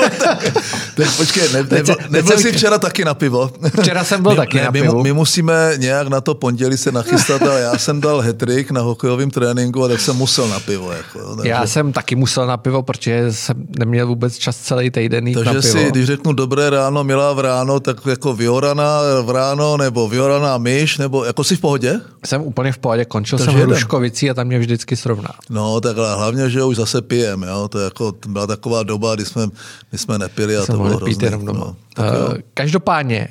tak, tak počkej, ne, ne, nebyl jsi včera taky na pivo? Včera jsem byl my, taky ne, na my, pivu. My musíme nějak na to pondělí se nachystat, ale já jsem dal hetrik na hokejovém tréninku a tak jsem musel na pivo. Jako, takže... Já jsem taky musel na pivo, protože jsem neměl vůbec čas celý týden jít takže na pivo. si, když řeknu dobré ráno, milá v ráno, tak jako vyoraná v ráno, nebo vyoraná myš, nebo jako si v pohodě? Jsem úplně v pohodě, končil takže jsem v Hruškovici a tam mě vždycky srovná. No, tak ale hlavně, že už zase pijem, jo? to jako, byla taková doba, kdy jsme, my jsme nepili a to bylo hrozný. doma. No, uh, každopádně,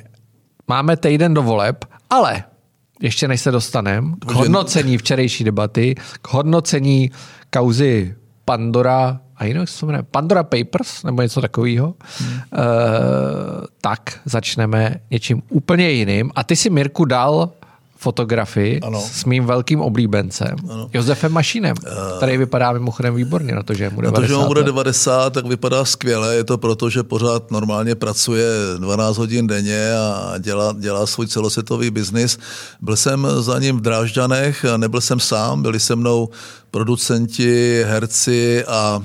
máme týden do voleb, ale ještě než se dostaneme k hodnocení včerejší debaty, k hodnocení kauzy Pandora, a jinak se jmenuje Pandora Papers, nebo něco takového, hmm. uh, tak začneme něčím úplně jiným. A ty si, Mirku, dal fotografii ano. s mým velkým oblíbencem, ano. Josefem Mašínem, uh, který vypadá mimochodem výborně na to, že mu 90. Na to, že mu bude 90, tak vypadá skvěle. Je to proto, že pořád normálně pracuje 12 hodin denně a dělá, dělá svůj celosvětový biznis. Byl jsem za ním v Drážďanech, nebyl jsem sám, byli se mnou producenti, herci a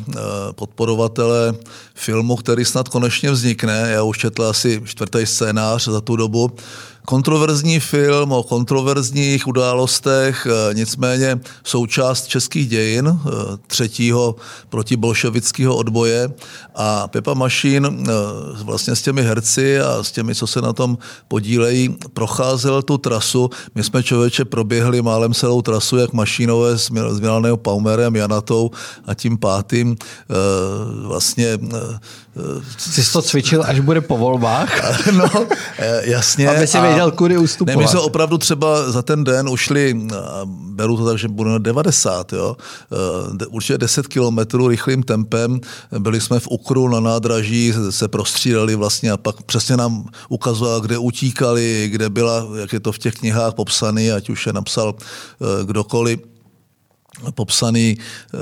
podporovatele filmu, který snad konečně vznikne. Já už četl asi čtvrtý scénář za tu dobu kontroverzní film o kontroverzních událostech, nicméně součást českých dějin třetího protibolševického odboje a Pepa Mašín vlastně s těmi herci a s těmi, co se na tom podílejí, procházel tu trasu. My jsme člověče proběhli málem celou trasu, jak Mašínové s Milanem Paumerem, Janatou a tím pátým vlastně Jsi to cvičil, až bude po volbách? no, jasně. Aby si věděl, kudy ustupovat. Ne, my jsme opravdu třeba za ten den ušli, beru to tak, že budeme 90, jo, určitě 10 kilometrů rychlým tempem. Byli jsme v Ukru na nádraží, se prostřídali vlastně a pak přesně nám ukazoval, kde utíkali, kde byla, jak je to v těch knihách popsaný, ať už je napsal kdokoliv popsaný,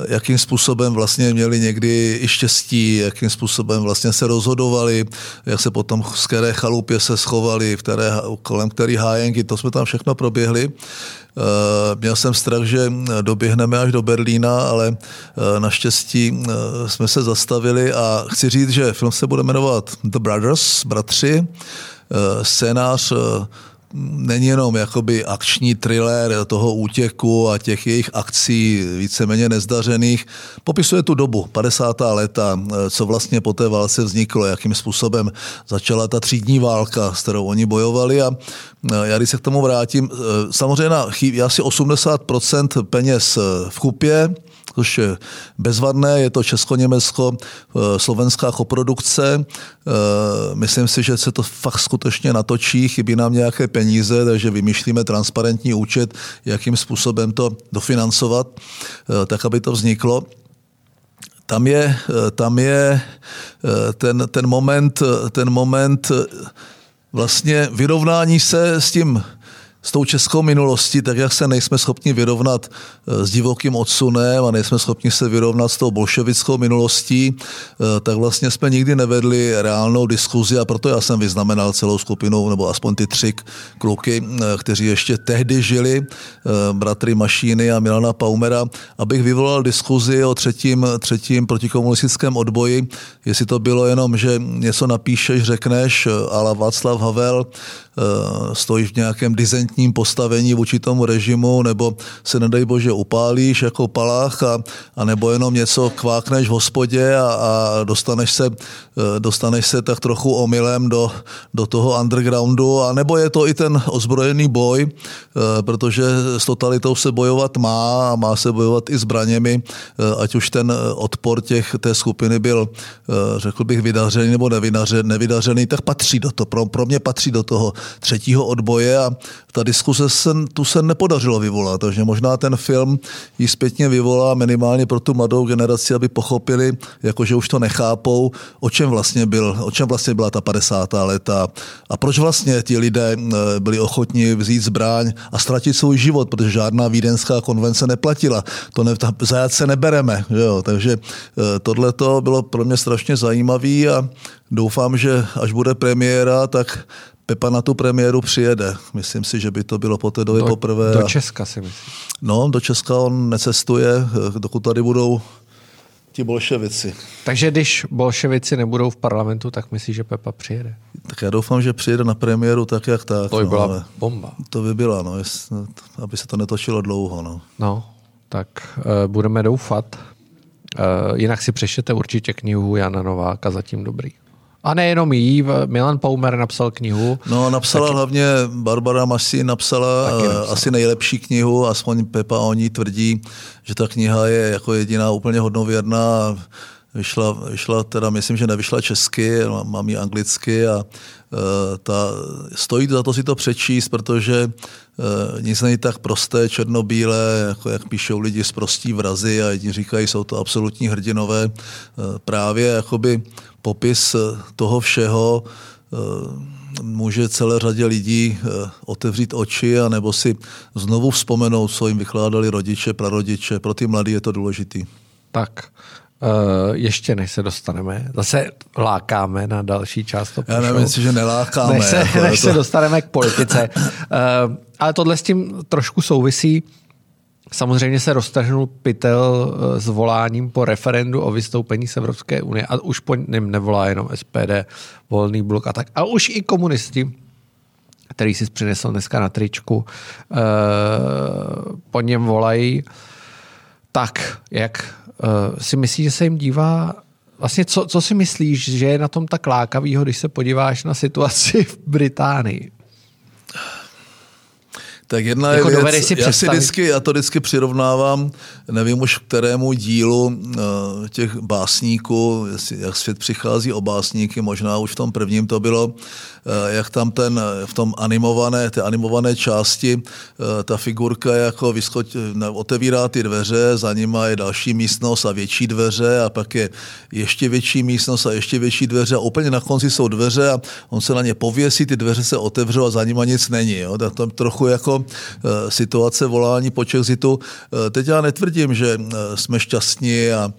jakým způsobem vlastně měli někdy i štěstí, jakým způsobem vlastně se rozhodovali, jak se potom z které chalupě se schovali, v které, kolem který hájenky, to jsme tam všechno proběhli. Měl jsem strach, že doběhneme až do Berlína, ale naštěstí jsme se zastavili a chci říct, že film se bude jmenovat The Brothers, Bratři. Scénář není jenom jakoby akční thriller toho útěku a těch jejich akcí víceméně nezdařených. Popisuje tu dobu, 50. leta, co vlastně po té válce vzniklo, jakým způsobem začala ta třídní válka, s kterou oni bojovali a já když se k tomu vrátím, samozřejmě chybí asi 80% peněz v kupě, což je bezvadné, je to Česko-Německo, slovenská koprodukce. Myslím si, že se to fakt skutečně natočí, chybí nám nějaké peníze, takže vymýšlíme transparentní účet, jakým způsobem to dofinancovat, tak aby to vzniklo. Tam je, tam je ten, ten, moment, ten moment vlastně vyrovnání se s tím s tou českou minulostí, tak jak se nejsme schopni vyrovnat s divokým odsunem a nejsme schopni se vyrovnat s tou bolševickou minulostí, tak vlastně jsme nikdy nevedli reálnou diskuzi a proto já jsem vyznamenal celou skupinu, nebo aspoň ty tři kluky, kteří ještě tehdy žili, bratry Mašíny a Milana Paumera, abych vyvolal diskuzi o třetím, třetím protikomunistickém odboji, jestli to bylo jenom, že něco napíšeš, řekneš, ale Václav Havel, stojíš v nějakém dizentním postavení vůči tomu režimu, nebo se nedej bože upálíš jako palách, a, a nebo jenom něco kvákneš v hospodě a, a dostaneš, se, dostaneš se tak trochu omylem do, do toho undergroundu, a nebo je to i ten ozbrojený boj, protože s totalitou se bojovat má a má se bojovat i zbraněmi, ať už ten odpor těch, té skupiny byl, řekl bych, vydařený nebo nevydařený, tak patří do toho, pro, pro mě patří do toho třetího odboje a ta diskuse se, tu se nepodařilo vyvolat, takže možná ten film ji zpětně vyvolá minimálně pro tu mladou generaci, aby pochopili, jakože už to nechápou, o čem vlastně byl, o čem vlastně byla ta 50. leta a proč vlastně ti lidé byli ochotni vzít zbraň a ztratit svůj život, protože žádná vídenská konvence neplatila. To ne, zajat se nebereme, jo? takže tohle to bylo pro mě strašně zajímavé a doufám, že až bude premiéra, tak Pepa na tu premiéru přijede. Myslím si, že by to bylo po té době do, poprvé. Do Česka si myslím. No, do Česka on necestuje, dokud tady budou ti bolševici. Takže když bolševici nebudou v parlamentu, tak myslíš, že Pepa přijede? Tak já doufám, že přijede na premiéru tak, jak tak. To by no, byla ale bomba. To by byla, no, jest, aby se to netočilo dlouho. No. No, tak uh, budeme doufat. Uh, jinak si přečtěte určitě knihu Jana Nováka, zatím dobrý. A nejenom jí, Milan Paumer napsal knihu. No, napsala taky, hlavně Barbara Masi, napsala, taky napsala. asi nejlepší knihu, aspoň Pepa o ní tvrdí, že ta kniha je jako jediná úplně hodnověrná. Vyšla, vyšla teda, myslím, že nevyšla česky, mám ji anglicky a ta, stojí za to si to přečíst, protože uh, nic není tak prosté, černobílé, jako jak píšou lidi z prostí vrazy a jedni říkají, jsou to absolutní hrdinové. Uh, právě jakoby popis eh, toho všeho eh, může celé řadě lidí eh, otevřít oči a nebo si znovu vzpomenout, co jim vykládali rodiče, prarodiče. Pro ty mladí je to důležitý. Tak ještě než se dostaneme, zase lákáme na další část toho Já nevím, jestli, že nelákáme. než se, jako, než to- se dostaneme k politice. Uh, ale tohle s tím trošku souvisí. Samozřejmě se roztrhnul pytel eh, s voláním po referendu o vystoupení z Evropské unie a už po něm nevolá jenom SPD, Volný blok a tak, ale už i komunisti, který si přinesl dneska na tričku, eh, po něm volají. Tak, jak si myslíš, že se jim dívá Vlastně co, co si myslíš, že je na tom tak lákavýho, když se podíváš na situaci v Británii? Tak jedna Jako je věc, si já, si vždycky, já to vždycky přirovnávám, nevím už k kterému dílu uh, těch básníků, jestli, jak svět přichází o básníky, možná už v tom prvním to bylo, uh, jak tam ten, v tom animované, té animované části, uh, ta figurka jako vyskoč, ne, otevírá ty dveře, za nima je další místnost a větší dveře a pak je ještě větší místnost a ještě větší dveře a úplně na konci jsou dveře a on se na ně pověsí, ty dveře se otevřou a za nima nic není. Jo? Tak tam trochu jako eh, situace volání po Čexitu. Eh, Teď já netvrdím, že eh, jsme šťastní a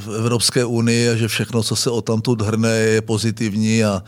v Evropské unii a že všechno, co se o tamtud hrne, je pozitivní a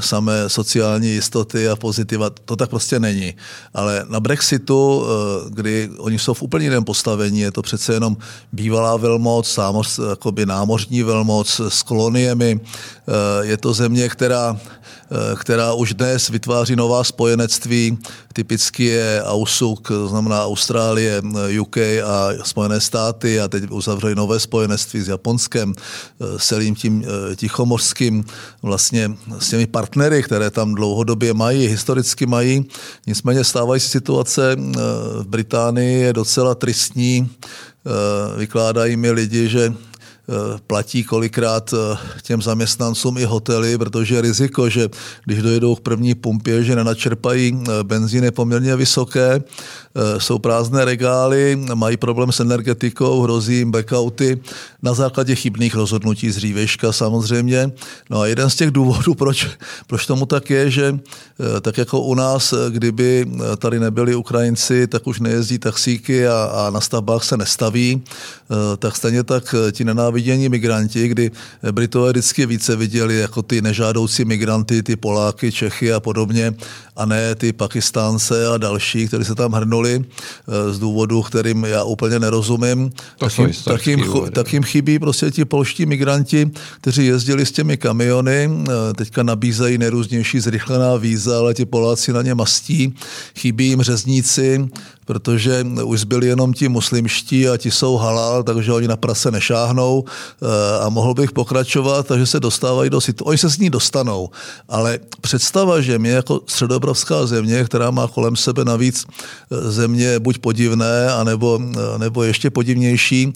samé sociální jistoty a pozitiva. To tak prostě není. Ale na Brexitu, eh, kdy oni jsou v úplně jiném postavení, je to přece jenom bývalá velmoc, zámoř, jakoby námořní velmoc s koloniemi. Eh, Je to země, která eh, která už dnes vytváří nová spojenectví. Typicky je AUSUK, to znamená Austrálie, UK a Spojené státy a teď uzavřeli nové spojenectví s Japonskem, eh, celým tím eh, tichomořským, vlastně s těmi partnery, které tam dlouhodobě mají, historicky mají. Nicméně stávající situace eh, v Británii je docela tristní. Vykládají mi lidi, že platí kolikrát eh, těm zaměstnancům i hotely, protože riziko, že když dojedou k první pumpě, že nenačerpají eh, benzín je poměrně vysoké, eh, jsou prázdné regály, mají problém s energetikou, hrozí jim blackouty na základě chybných rozhodnutí z dřívěžka samozřejmě. No a jeden z těch důvodů, proč, proč tomu tak je, že eh, tak jako u nás, eh, kdyby eh, tady nebyli Ukrajinci, tak už nejezdí taxíky a, a na stavbách se nestaví, eh, tak stejně tak eh, ti nenávidění migranti, kdy Britové vždycky více viděli jako ty nežádoucí migranty, ty Poláky, Čechy a podobně, a ne ty Pakistánce a další, kteří se tam hrnuli eh, z důvodu, kterým já úplně nerozumím. To tak jim, tak, jim, tak jim chybí prostě ti polští migranti, kteří jezdili s těmi kamiony, eh, teďka nabízejí nejrůznější zrychlená víza, ale ti Poláci na ně mastí. Chybí jim řezníci, protože už zbyli jenom ti muslimští a ti jsou halal, takže oni na prase nešáhnou eh, a mohl bych pokračovat, takže se dostávají do situace. Oni se s ní dostanou, ale představa, že my jako středoevropská země, která má kolem sebe navíc eh, země buď podivné, anebo, eh, nebo ještě podivnější,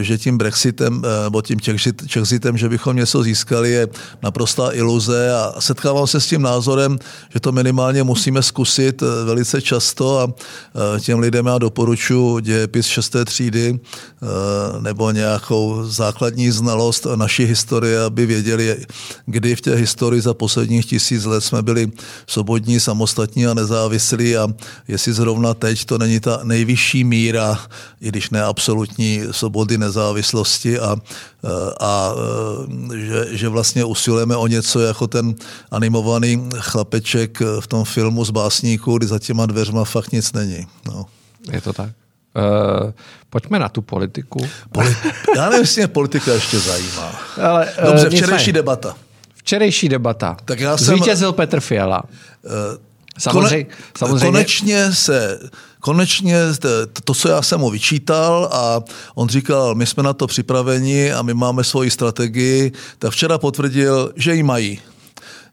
že tím Brexitem nebo tím Chexitem, že bychom něco získali, je naprostá iluze a setkávám se s tím názorem, že to minimálně musíme zkusit velice často a těm lidem já doporučuji dějepis šesté třídy eh, nebo nějakou základní znalost naší historie, aby věděli, kdy v té historii za posledních tisíc let jsme byli svobodní, samostatní a nezávislí a jestli zrovna teď to není ta nejvyšší míra, i když ne absolutní svobody, nezávislosti a, a že, že vlastně usilujeme o něco jako ten animovaný chlapeček v tom filmu z básníků, kdy za těma dveřma fakt nic není. No. Je to tak? Uh, pojďme na tu politiku. Poli- Já nevím, jestli mě politika ještě zajímá. Ale, uh, Dobře, včerejší debata. Včerejší debata. Tak já jsem- Zvítězil Petr Fiala. Uh, Samozřejmě, samozřejmě. Konečně se, konečně to, co já jsem mu vyčítal a on říkal, my jsme na to připraveni a my máme svoji strategii, tak včera potvrdil, že ji mají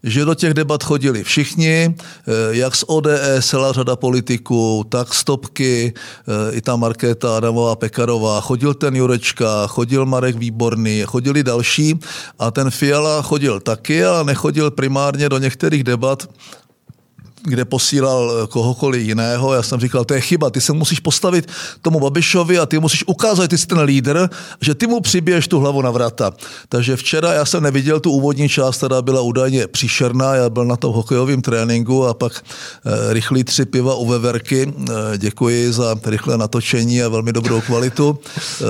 že do těch debat chodili všichni, eh, jak z ODS, celá řada politiků, tak stopky, eh, i ta Markéta Adamová Pekarová, chodil ten Jurečka, chodil Marek Výborný, chodili další a ten Fiala chodil taky, ale nechodil primárně do některých debat, kde posílal eh, kohokoliv jiného. Já jsem říkal, to je chyba, ty se musíš postavit tomu Babišovi a ty musíš ukázat, ty jsi ten lídr, že ty mu přibiješ tu hlavu na vrata. Takže včera já jsem neviděl tu úvodní část, která byla údajně příšerná, já byl na tom hokejovém tréninku a pak e, rychlý tři piva u Veverky. E, děkuji za rychlé natočení a velmi dobrou kvalitu.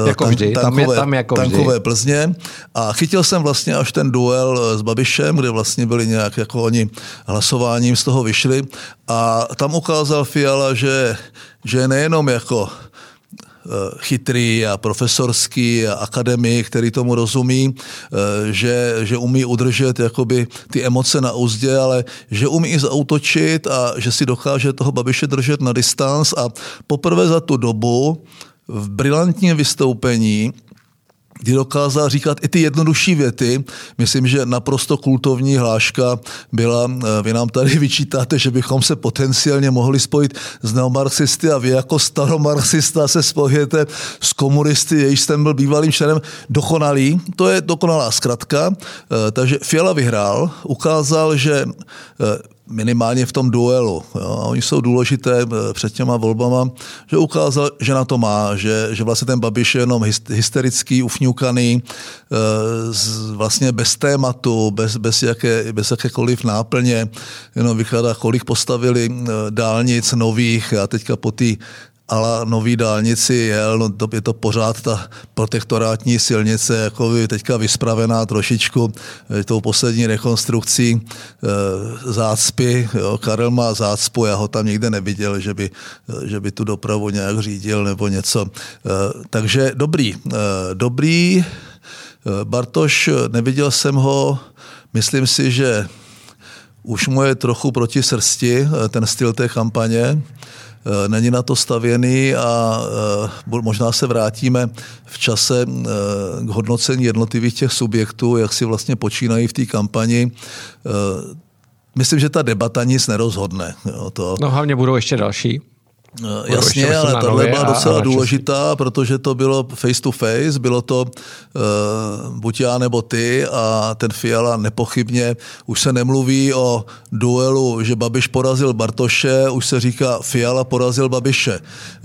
E, jako vždy, tankové, tam je tam jako vždy. Tankové Plzně. A chytil jsem vlastně až ten duel s Babišem, kde vlastně byli nějak jako oni hlasováním z toho vyšli a tam ukázal Fiala, že, že nejenom jako eh, chytrý a profesorský a akademik, který tomu rozumí, eh, že, že umí udržet jakoby ty emoce na úzdě, ale že umí i zautočit a že si dokáže toho Babiše držet na distanc a poprvé za tu dobu v brilantním vystoupení kdy dokázal říkat i ty jednodušší věty. Myslím, že naprosto kultovní hláška byla, eh, vy nám tady vyčítáte, že bychom se potenciálně mohli spojit s neomarxisty a vy jako staromarxista se spojujete s komunisty, jejíž jsem byl bývalým členem dokonalý. To je dokonalá zkratka. Eh, takže Fiala vyhrál, ukázal, že eh, minimálně v tom duelu. Jo. A oni jsou důležité eh, před těma volbama, že ukázal, že na to má, že, že vlastně ten Babiš je jenom hysterický, ufňukaný, eh, vlastně bez tématu, bez, bez, jaké, bez jakékoliv náplně, jenom vykládá, kolik postavili eh, dálnic nových a teďka po té ale nový dálnici jel, no to, je to pořád ta protektorátní silnice, jako teďka vyspravená trošičku eh, tou poslední rekonstrukcí e, zácpy. Jo. Karel má zácpu, já ho tam nikde neviděl, že by, eh, že by tu dopravu nějak řídil nebo něco. E, takže dobrý, e, dobrý. E, Bartoš, neviděl jsem ho, myslím si, že už mu je trochu proti srsti ten styl té kampaně. Eh, není na to stavěný a eh, možná se vrátíme v čase eh, k hodnocení jednotlivých těch subjektů, jak si vlastně počínají v té kampani. Myslím, že ta debata nic nerozhodne. Jo, to... No hlavně budou ještě další. Jasně, ale tohle byla docela a, a důležitá, protože to bylo face to face, bylo to uh, buď já nebo ty a ten Fiala nepochybně, už se nemluví o duelu, že Babiš porazil Bartoše, už se říká Fiala porazil Babiše,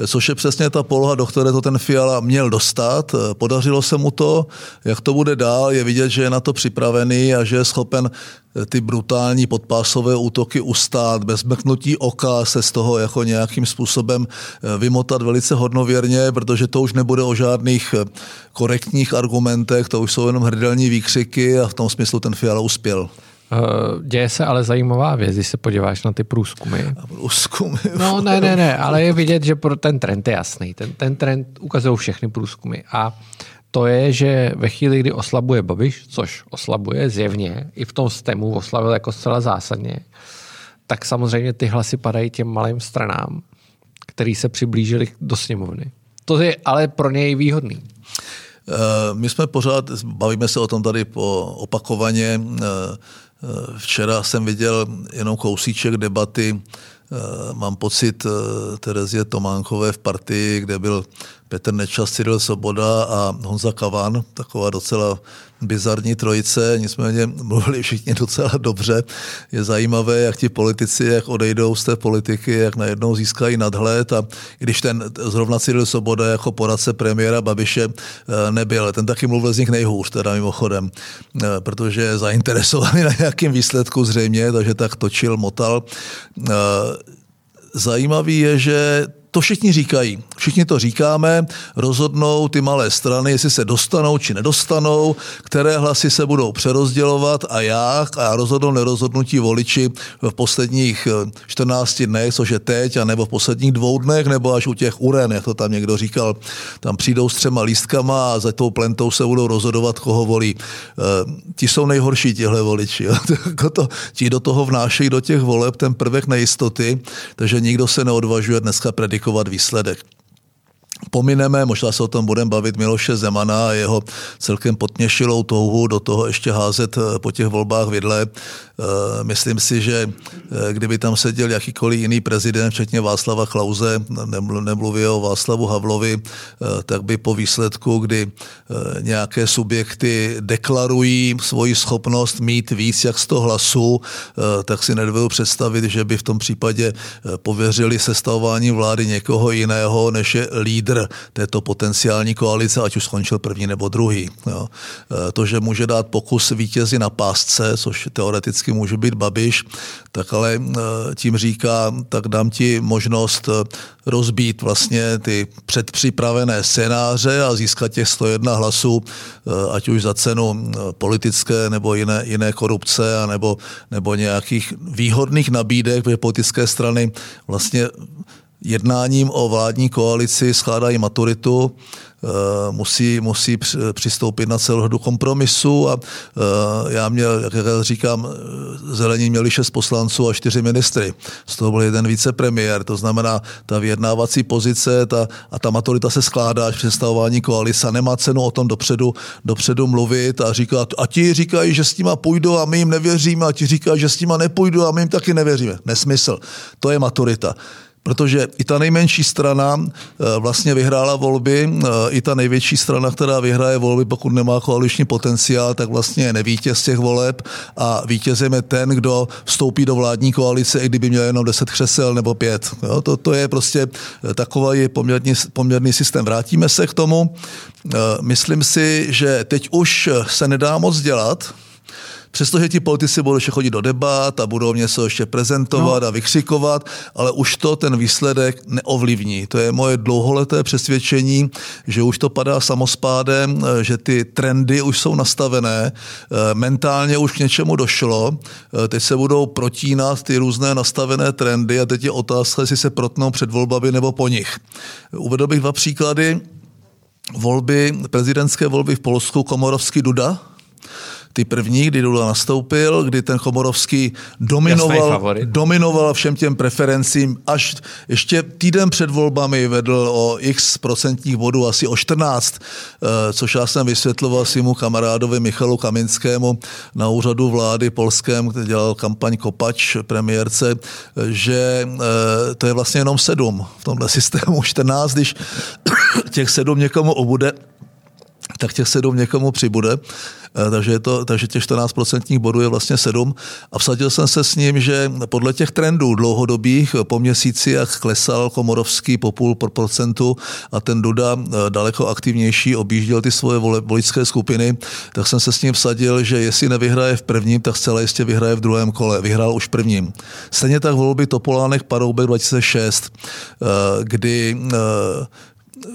což je přesně ta poloha, do které to ten Fiala měl dostat. Podařilo se mu to, jak to bude dál, je vidět, že je na to připravený a že je schopen ty brutální podpásové útoky ustát, bez mrknutí oka se z toho jako nějakým způsobem eh, vymotat velice hodnověrně, protože to už nebude o žádných eh, korektních argumentech, to už jsou jenom hrdelní výkřiky a v tom smyslu ten Fiala uspěl. Eh, děje se ale zajímavá věc, když se podíváš na ty průzkumy. průzkumy. No ne, ne, ne, ale je vidět, že pro ten trend je jasný. Ten, ten trend ukazují všechny průzkumy. A to je, že ve chvíli, kdy oslabuje Babiš, což oslabuje zjevně, i v tom STEMu oslavil jako zcela zásadně, tak samozřejmě ty hlasy padají těm malým stranám, který se přiblížili do sněmovny. To je ale pro něj výhodný. Eh, my jsme pořád, bavíme se o tom tady po opakovaně. Eh, eh, včera jsem viděl jenom kousíček debaty mám pocit Terezie Tománkové v partii, kde byl Petr Nečas, Cyril Soboda a Honza Kavan, taková docela bizarní trojice, nicméně mluvili všichni docela dobře. Je zajímavé, jak ti politici, jak odejdou z té politiky, jak najednou získají nadhled a když ten zrovna Cyril Soboda jako poradce premiéra Babiše eh, nebyl, ten taky mluvil z nich nejhůř, teda mimochodem, eh, protože je zainteresovaný na nějakým výsledku zřejmě, takže tak točil, motal. Eh, zajímavý je, že to všichni říkají. Všichni to říkáme, rozhodnou ty malé strany, jestli se dostanou či nedostanou, které hlasy se budou přerozdělovat a jak a rozhodnou nerozhodnutí voliči v posledních 14 dnech, což je teď, a nebo v posledních dvou dnech, nebo až u těch uren, jak to tam někdo říkal. Tam přijdou s třema lístkama a za tou plentou se budou rozhodovat, koho volí. Ti jsou nejhorší, tihle voliči. Jako to, ti do toho vnášejí do těch voleb ten prvek nejistoty, takže nikdo se neodvažuje dneska predikovat výsledek pomineme, možná se o tom budeme bavit Miloše Zemana a jeho celkem potněšilou touhu do toho ještě házet eh, po těch volbách vidle. Eh, myslím si, že eh, kdyby tam seděl jakýkoliv jiný prezident, včetně Václava Klauze, nemluví o Václavu Havlovi, tak by po výsledku, kdy nějaké subjekty deklarují svoji schopnost mít víc jak 100 hlasů, tak si nedovedu představit, že by v tom případě pověřili sestavování vlády někoho jiného, než je lídr této potenciální koalice, ať už skončil první nebo druhý. Jo. E, to, že může dát pokus vítězi na pásce, což teoreticky může být Babiš, tak ale e, tím říká, tak dám ti možnost e, rozbít vlastně ty předpřipravené scénáře a získat těch 101 hlasů, ať už za cenu politické nebo jiné, jiné korupce, nebo, nebo nějakých výhodných nabídek, protože politické strany vlastně jednáním o vládní koalici skládají maturitu, eh, musí, musí přistoupit na celou řadu kompromisu a eh, já měl, jak říkám, eh, zelení měli šest poslanců a čtyři ministry. Z toho byl jeden vicepremiér, to znamená ta vyjednávací pozice ta, a ta maturita se skládá až představování koalice nemá cenu o tom dopředu, dopředu mluvit a říkat, a ti říkají, že s nima půjdu a my jim nevěříme a ti říkají, že s nima nepůjdu a my jim taky nevěříme. Nesmysl. To je maturita protože i ta nejmenší strana eh, vlastně vyhrála volby, eh, i ta největší strana, která vyhraje volby, pokud nemá koaliční potenciál, tak vlastně je nevítěz těch voleb a vítězem je ten, kdo vstoupí do vládní koalice, i kdyby měl jenom 10 křesel nebo pět. Jo, to, to je prostě eh, takový poměrný, poměrný systém. Vrátíme se k tomu. Myslím si, že teď už se nedá moc dělat, Přestože ti politici budou ještě chodit do debat a budou něco ještě prezentovat no. a vykřikovat, ale už to ten výsledek neovlivní. To je moje dlouholeté přesvědčení, že už to padá samospádem, že ty trendy už jsou nastavené, eh, mentálně už k něčemu došlo, eh, teď se budou protínat ty různé nastavené trendy a teď je otázka, jestli se protnou před volbami nebo po nich. Uvedl bych dva příklady. Volby, prezidentské volby v Polsku, Komorovský Duda, ty první, kdy Dula nastoupil, kdy ten Chomorovský dominoval, dominoval všem těm preferencím, až ještě týden před volbami vedl o x procentních bodů, asi o 14, eh, což já jsem vysvětloval svému kamarádovi Michalu Kaminskému na úřadu vlády polském, kde dělal kampaň Kopač premiérce, že eh, to je vlastně jenom sedm v tomhle systému, 14, když těch sedm někomu obude, tak těch sedm někomu přibude. Eh, takže, je to, takže těch 14% bodů je vlastně 7 a vsadil jsem se s ním, že podle těch trendů dlouhodobých po měsíci, jak klesal Komorovský po půl procentu a ten Duda eh, daleko aktivnější objížděl ty svoje voličské skupiny, tak jsem se s ním vsadil, že jestli nevyhraje v prvním, tak zcela jistě vyhraje v druhém kole. Vyhrál už v prvním. Stejně tak volby Topolánek Paroubek 2006, eh, kdy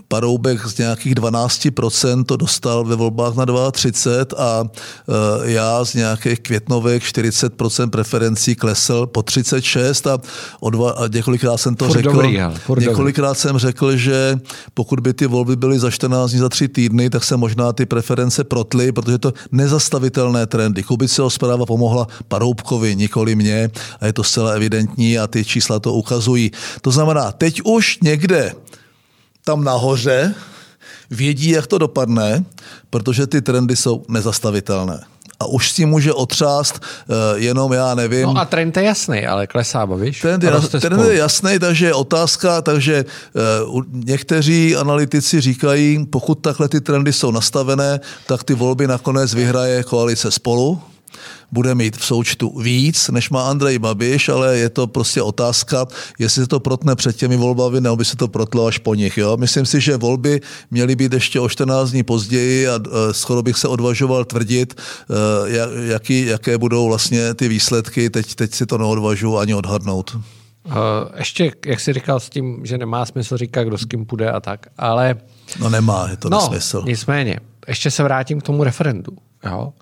Paroubek z nějakých 12% to dostal ve volbách na 32 a e, já z nějakých květnovek 40% preferencí klesl po 36 a, o dva, a několikrát jsem to furt řekl. Dobrý, několikrát dobrý. jsem řekl, že pokud by ty volby byly za 14 dní, za 3 týdny, tak se možná ty preference protly, protože to nezastavitelné trendy. Kubiceho zpráva pomohla Paroubkovi, nikoli mě a je to zcela evidentní a ty čísla to ukazují. To znamená, teď už někde tam nahoře vědí, jak to dopadne, protože ty trendy jsou nezastavitelné. A už si může otřást uh, jenom, já nevím. No a trend je jasný, ale klesá, víš? Trend je, trend je jasný, takže je otázka, takže uh, někteří analytici říkají, pokud takhle ty trendy jsou nastavené, tak ty volby nakonec vyhraje koalice spolu, bude mít v součtu víc, než má Andrej Babiš, ale je to prostě otázka, jestli se to protne před těmi volbami, nebo by se to protlo až po nich. Jo? Myslím si, že volby měly být ještě o 14 dní později a e, skoro bych se odvažoval tvrdit, e, jaký, jaké budou vlastně ty výsledky. Teď, teď si to neodvažu ani odhadnout. ještě, jak jsi říkal s tím, že nemá smysl říkat, kdo s kým půjde a tak, ale... No nemá, je to no, nesmysl. nicméně, ještě se vrátím k tomu referendu. Jo?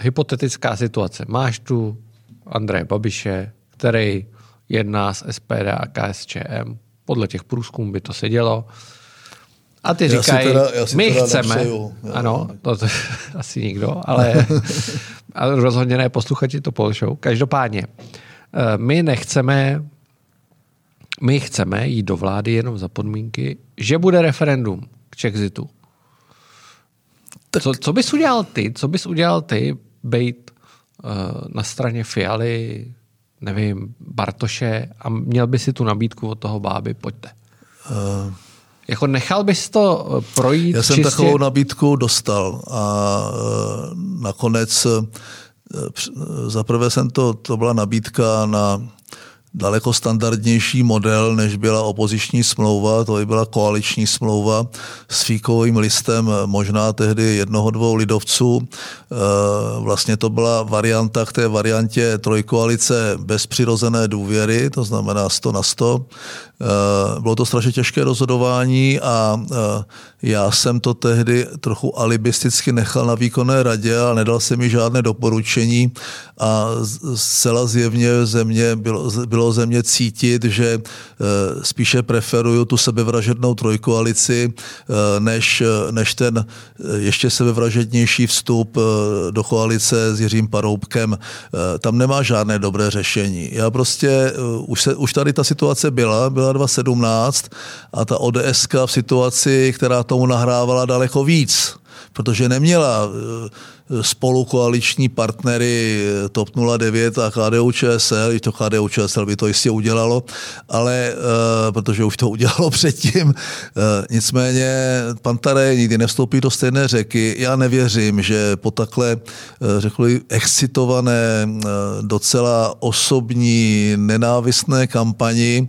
Hypotetická situace. Máš tu Andreje Babiše, který jedná s SPD a KSČM. Podle těch průzkumů by to se dělo. A ty říkají, my chceme, nepřeju, ano, to, to asi nikdo, ale, ale rozhodně ne posluchači to polšou. Každopádně, eh, my nechceme, my chceme jít do vlády jenom za podmínky, že bude referendum k Chexitu. Tak... Co, co bys udělal ty? Co bys udělal ty, bejt uh, na straně Fialy, nevím, Bartoše a měl by si tu nabídku od toho báby, pojďte. Uh... Jako nechal bys to eh, projít Já jsem čistě... takovou nabídku dostal a uh, nakonec uh, zaprvé jsem to, to byla nabídka na daleko standardnější model, než byla opoziční smlouva, to by byla koaliční smlouva s fíkovým listem možná tehdy jednoho, dvou lidovců. Eh, vlastně to byla varianta k té variantě trojkoalice bez přirozené důvěry, to znamená 100 na 100. Eh, bylo to strašně těžké rozhodování a eh, já jsem to tehdy trochu alibisticky nechal na výkonné radě a nedal se mi žádné doporučení a zcela zjevně země bylo, bylo země cítit, že eh, spíše preferuju tu sebevražednou trojkoalici, než, než ten ještě sebevražednější vstup do koalice s Jiřím Paroubkem. Tam nemá žádné dobré řešení. Já prostě, už, se, už tady ta situace byla, byla 2017 a ta ODS v situaci, která tomu nahrávala daleko víc, protože neměla spolukoaliční partnery TOP 09 a KDU ČSL, i to KDU ČSL by to jistě udělalo, ale uh, protože už to udělalo předtím, uh, nicméně pan Tarej nikdy nevstoupí do stejné řeky. Já nevěřím, že po takhle, řekli, excitované, docela osobní, nenávistné kampani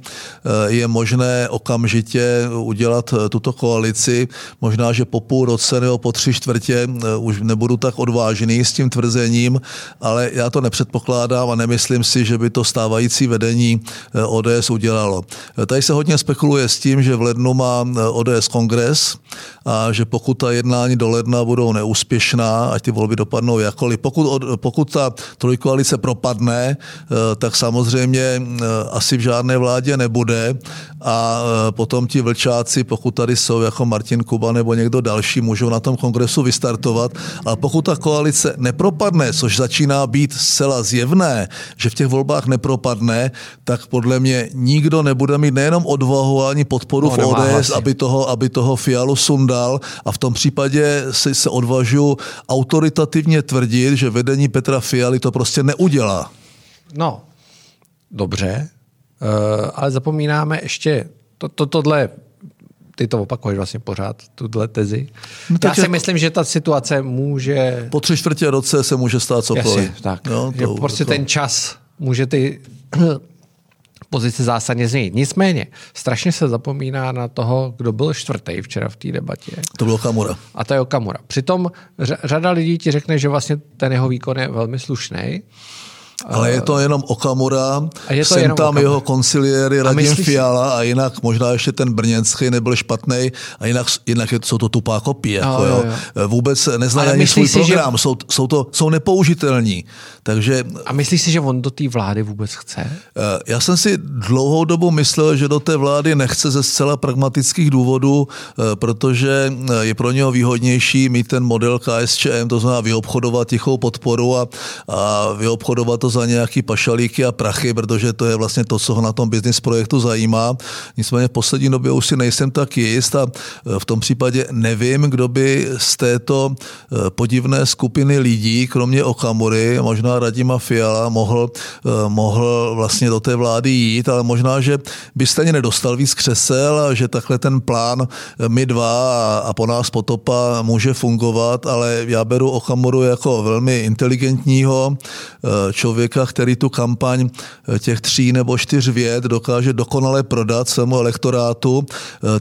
je možné okamžitě udělat tuto koalici. Možná, že po půl roce nebo po tři čtvrtě už nebudu tak odvážný s tím tvrzením, ale já to nepředpokládám a nemyslím si, že by to stávající vedení eh, ODS udělalo. Eh, tady se hodně spekuluje s tím, že v lednu má eh, ODS kongres a že pokud ta jednání do ledna budou neúspěšná, ať ty volby dopadnou jakkoliv, pokud, pokud ta trojkoalice propadne, tak samozřejmě asi v žádné vládě nebude a potom ti vlčáci, pokud tady jsou jako Martin Kuba nebo někdo další, můžou na tom kongresu vystartovat, ale pokud ta koalice nepropadne, což začíná být zcela zjevné, že v těch volbách nepropadne, tak podle mě nikdo nebude mít nejenom odvahu ani podporu no, v ODS, aby toho, aby toho Fialu sundal. A v tom případě si se odvažu autoritativně tvrdit, že vedení Petra Fialy to prostě neudělá. No, dobře, uh, ale zapomínáme ještě, to, to, tohle ty to opakuješ vlastně pořád, tuhle tezi. No, Já si jako, myslím, že ta situace může... Po tři čtvrtě roce se může stát cokoliv. Jasně, tak. No, to, prostě to... ten čas může ty pozici zásadně změnit. Nicméně, strašně se zapomíná na toho, kdo byl čtvrtý včera v té debatě. To byl Okamura. A to je Okamura. Přitom řada lidí ti řekne, že vlastně ten jeho výkon je velmi slušný. Ale je to jenom Okamura, a je to jsem tam Okamura. jeho konciliéry Radim myslíš... Fiala a jinak možná ještě ten Brněnský nebyl špatný a jinak, jinak je, jsou to tupá kopie. No, jako, jo. Jo. Vůbec neznají ani svůj si, program, že... jsou, jsou, to, jsou nepoužitelní. Takže... A myslíš si, že on do té vlády vůbec chce? Eh, já jsem si dlouhou dobu myslel, že do té vlády nechce ze zcela pragmatických důvodů, eh, protože eh, je pro něho výhodnější mít ten model KSČM, to znamená vyobchodovat tichou podporu a, a vyobchodovat to za nějaký pašalíky a prachy, protože to je vlastně to, co ho na tom business projektu zajímá. Nicméně v poslední době už si nejsem tak jist a e, v tom případě nevím, kdo by z této e, podivné skupiny lidí, kromě Okamury, možná Radima Fiala, mohl, e, mohl vlastně do té vlády jít, ale možná, že by stejně nedostal víc křesel a že takhle ten plán my dva a po nás potopa může fungovat, ale já beru Okamuru jako velmi inteligentního člověka, člověka, který tu kampaň těch tří nebo čtyř věd dokáže dokonale prodat svému elektorátu.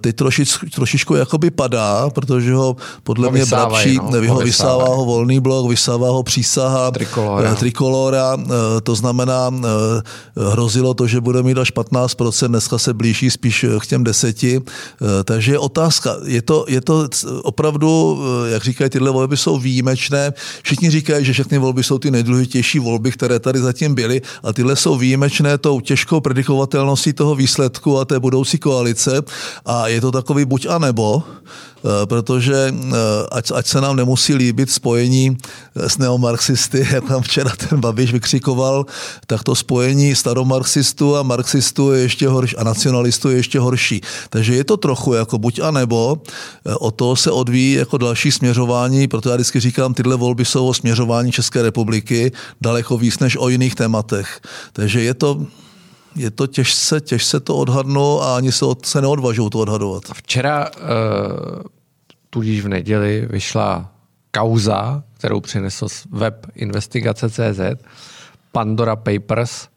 Teď trošičku, trošičku jakoby padá, protože ho podle Ho mě vysávají, bratří, no, no, ho ho vysává vysávají. ho volný blok, vysává ho přísaha Trikolóra. eh, trikolóra, eh, to znamená, eh, hrozilo to, že bude mít až 15%, dneska se blíží spíš k těm deseti, Eh, takže je otázka, je to, je to opravdu, eh, jak říkají, tyhle volby jsou výjimečné, všichni říkají, že všechny volby jsou ty nejdůležitější volby, které tady zatím byly, a tyhle jsou výjimečné tou těžkou predikovatelností toho výsledku a té budoucí koalice. A je to takový buď a nebo, protože eh, ať, ať se nám nemusí líbit spojení eh, s neomarxisty, jak nám včera ten Babiš vykřikoval, tak to spojení staromarxistů a marxistů je ještě horší a nacionalistů je ještě horší. Takže je to trochu jako buď a nebo, eh, o to se odvíjí jako další směřování, proto já vždycky říkám, tyhle volby jsou o směřování České republiky daleko víc než o jiných tématech. Takže je to, je to těžce, těžce to odhadnout a ani se, od- se neodvažují to odhadovat. Včera, uh, tudíž v neděli, vyšla kauza, kterou přinesl web investigace.cz, Pandora Papers,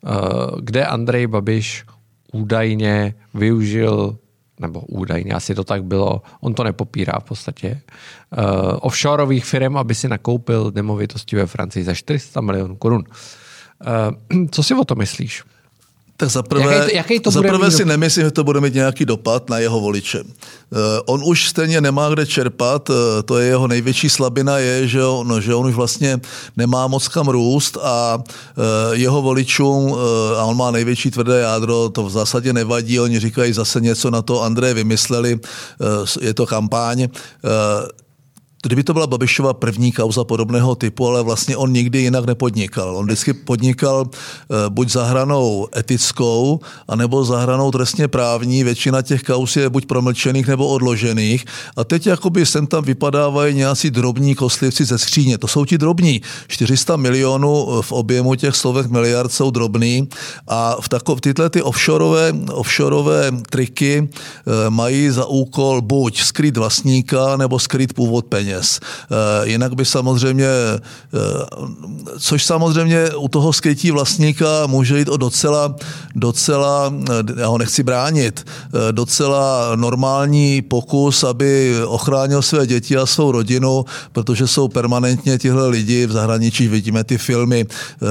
uh, kde Andrej Babiš údajně využil nebo údajně, asi to tak bylo, on to nepopírá v podstatě, uh, offshoreových firm, aby si nakoupil nemovitosti ve Francii za 400 milionů korun. Uh, co si o to myslíš? Tak zaprvé, Jaký- jaký to za bude prvé mít si nemyslím, že to bude mít nějaký dopad na jeho voliče. Eh, On už stejně nemá kde čerpat, eh, to je jeho největší slabina je, že on, že on už vlastně nemá moc kam růst a eh, jeho voličům, a on má největší tvrdé jádro, to v zásadě nevadí, oni říkají zase něco na to, Andrej vymysleli, je to kampaň, eh, Kdyby to byla Babišova první kauza podobného typu, ale vlastně on nikdy jinak nepodnikal. On vždycky podnikal eh, buď za hranou etickou, anebo za hranou trestně právní. Většina těch kauz je buď promlčených nebo odložených. A teď jakoby sem tam vypadávají nějací drobní kostlivci ze skříně. To jsou ti drobní. 400 milionů v objemu těch slovek miliard jsou drobný a v takov, tyhle ty offshoreové, offshoreové triky eh, mají za úkol buď skrýt vlastníka nebo skrýt původ peněz. Eh, Jinak by samozřejmě, eh, což samozřejmě u toho skrytí vlastníka může jít o docela, docela, eh, já ho nechci bránit, docela normální pokus, aby ochránil své děti a svou rodinu, protože jsou permanentně tihle lidi v zahraničí, vidíme ty filmy,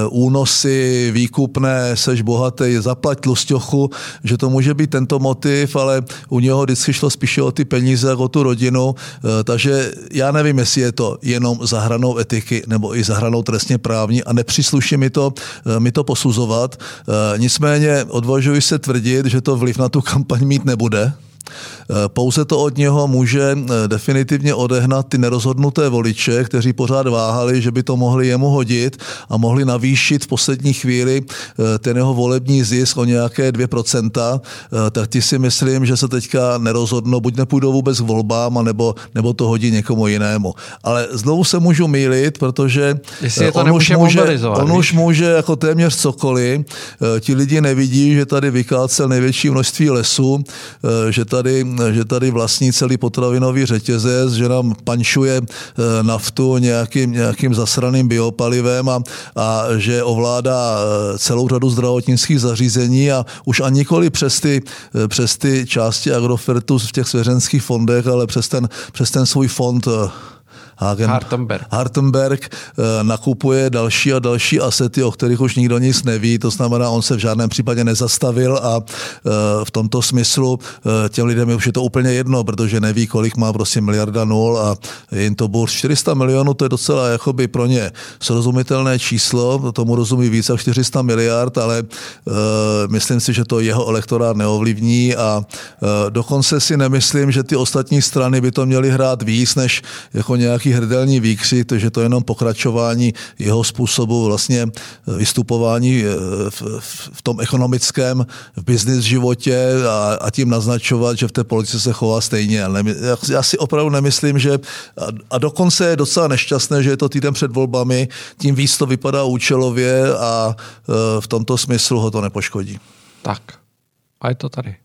únosy, výkupné, seš bohatý, zaplať tlusťochu, že to může být tento motiv, ale u něho vždycky šlo spíše o ty peníze, jako o tu rodinu, takže já nevím, jestli je to jenom za hranou etiky nebo i za hranou trestně právní a nepřísluší mi to, eh, mi to posuzovat. Eh, Nicméně odvažuji se tvrdit, že to vliv na tu kampaň mít nebude. Eh, Pouze to od něho může eh, definitivně odehnat ty nerozhodnuté voliče, kteří pořád váhali, že by to mohli jemu hodit a mohli navýšit v poslední chvíli eh, ten jeho volební zisk o nějaké 2%, eh, tak ti si myslím, že se teďka nerozhodnou, buď nepůjdou vůbec k volbám, anebo, nebo to hodí někomu jinému. Ale znovu se můžu mýlit, protože Jestli je to on už může, on už může jako téměř cokoliv. Ti lidi nevidí, že tady vykácel největší množství lesů, že tady, že tady vlastní celý potravinový řetězec, že nám pančuje eh, naftu nějakým, nějakým zasraným biopalivem a, a že ovládá eh, celou řadu zdravotnických zařízení a už ani nikoli přes ty, eh, přes ty části Agrofertu v těch svěřenských fondech, ale přes ten, přes ten svůj fond Hagen, Hartenberg. Hartenberg eh, nakupuje další a další asety, o kterých už nikdo nic neví, to znamená, on se v žádném případě nezastavil a eh, v tomto smyslu eh, těm lidem je už je to úplně jedno, protože neví, kolik má prostě miliarda nul a jim to bůř 400 milionů, to je docela jakoby pro ně srozumitelné číslo, tomu rozumí více jak 400 miliard, ale myslím si, že to jeho elektorát neovlivní a dokonce si nemyslím, že ty ostatní strany by to měly hrát víc, než jako nějaký hrdelní výkřik, že to je jenom pokračování jeho způsobu vlastně vystupování eh, v, v, tom ekonomickém, v business životě a, a tím naznačovat, že v té politice se chová stejně. Já- si opravdu nemyslím, že a, a dokonce je docela nešťastné, že je to týden před volbami, tím víc to vypadá účelově a eh, v tomto smyslu ho to nepoškodí. Tak. A je to tady.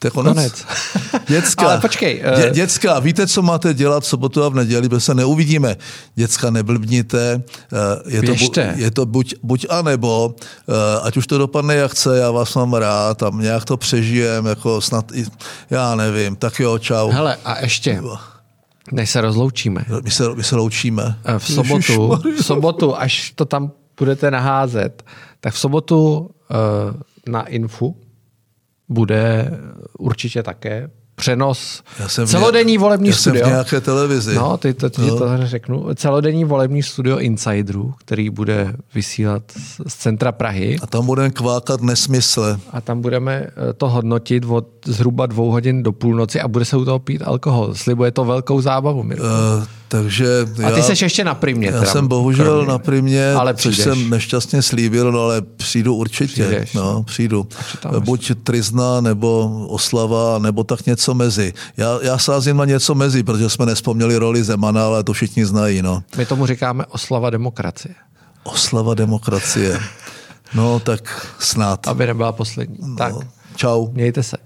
To je konec. Konec. Děcka, Ale počkej, Dě, eh, děcka, víte, co máte dělat v sobotu a v neděli, protože se neuvidíme. Děcka, neblbněte. eh, Je to, bu, je to buď, buď a nebo, eh, ať už to dopadne jak chce, já vás mám rád a nějak to přežijem, jako snad i, já nevím, tak jo, čau. Hele, a ještě, než se rozloučíme, My se, my se loučíme. V sobotu, v sobotu, až to tam budete naházet, tak v sobotu na Infu bude určitě také přenos Já jsem celodenní ně- volební já jsem studio. v nějaké televizi. No, ty to, ty No. to řeknu. Celodenní volební studio Insiderů, který bude vysílat z, z centra Prahy. A tam budeme kvákat nesmysle. A tam budeme eh, to hodnotit od zhruba dvou hodin do půlnoci a bude se u toho pít alkohol. Slibuje to velkou zábavu. Mirko. Uh, takže A ty seš ještě na primě. já teda, jsem bohužel kromě- na primě, Ale což jsem nešťastně slíbil, no ale přijdu určitě. Přijdeš. No, přijdu. Buď trizna, nebo oslava, nebo tak něco mezi. Já, já sázím na něco mezi, protože jsme nespomněli roli Zemana, ale to všichni znají. No. My tomu říkáme oslava demokracie, Oslava demokracie. No tak snad. aby nebyla poslední. No. Tak, Čau. mějte se.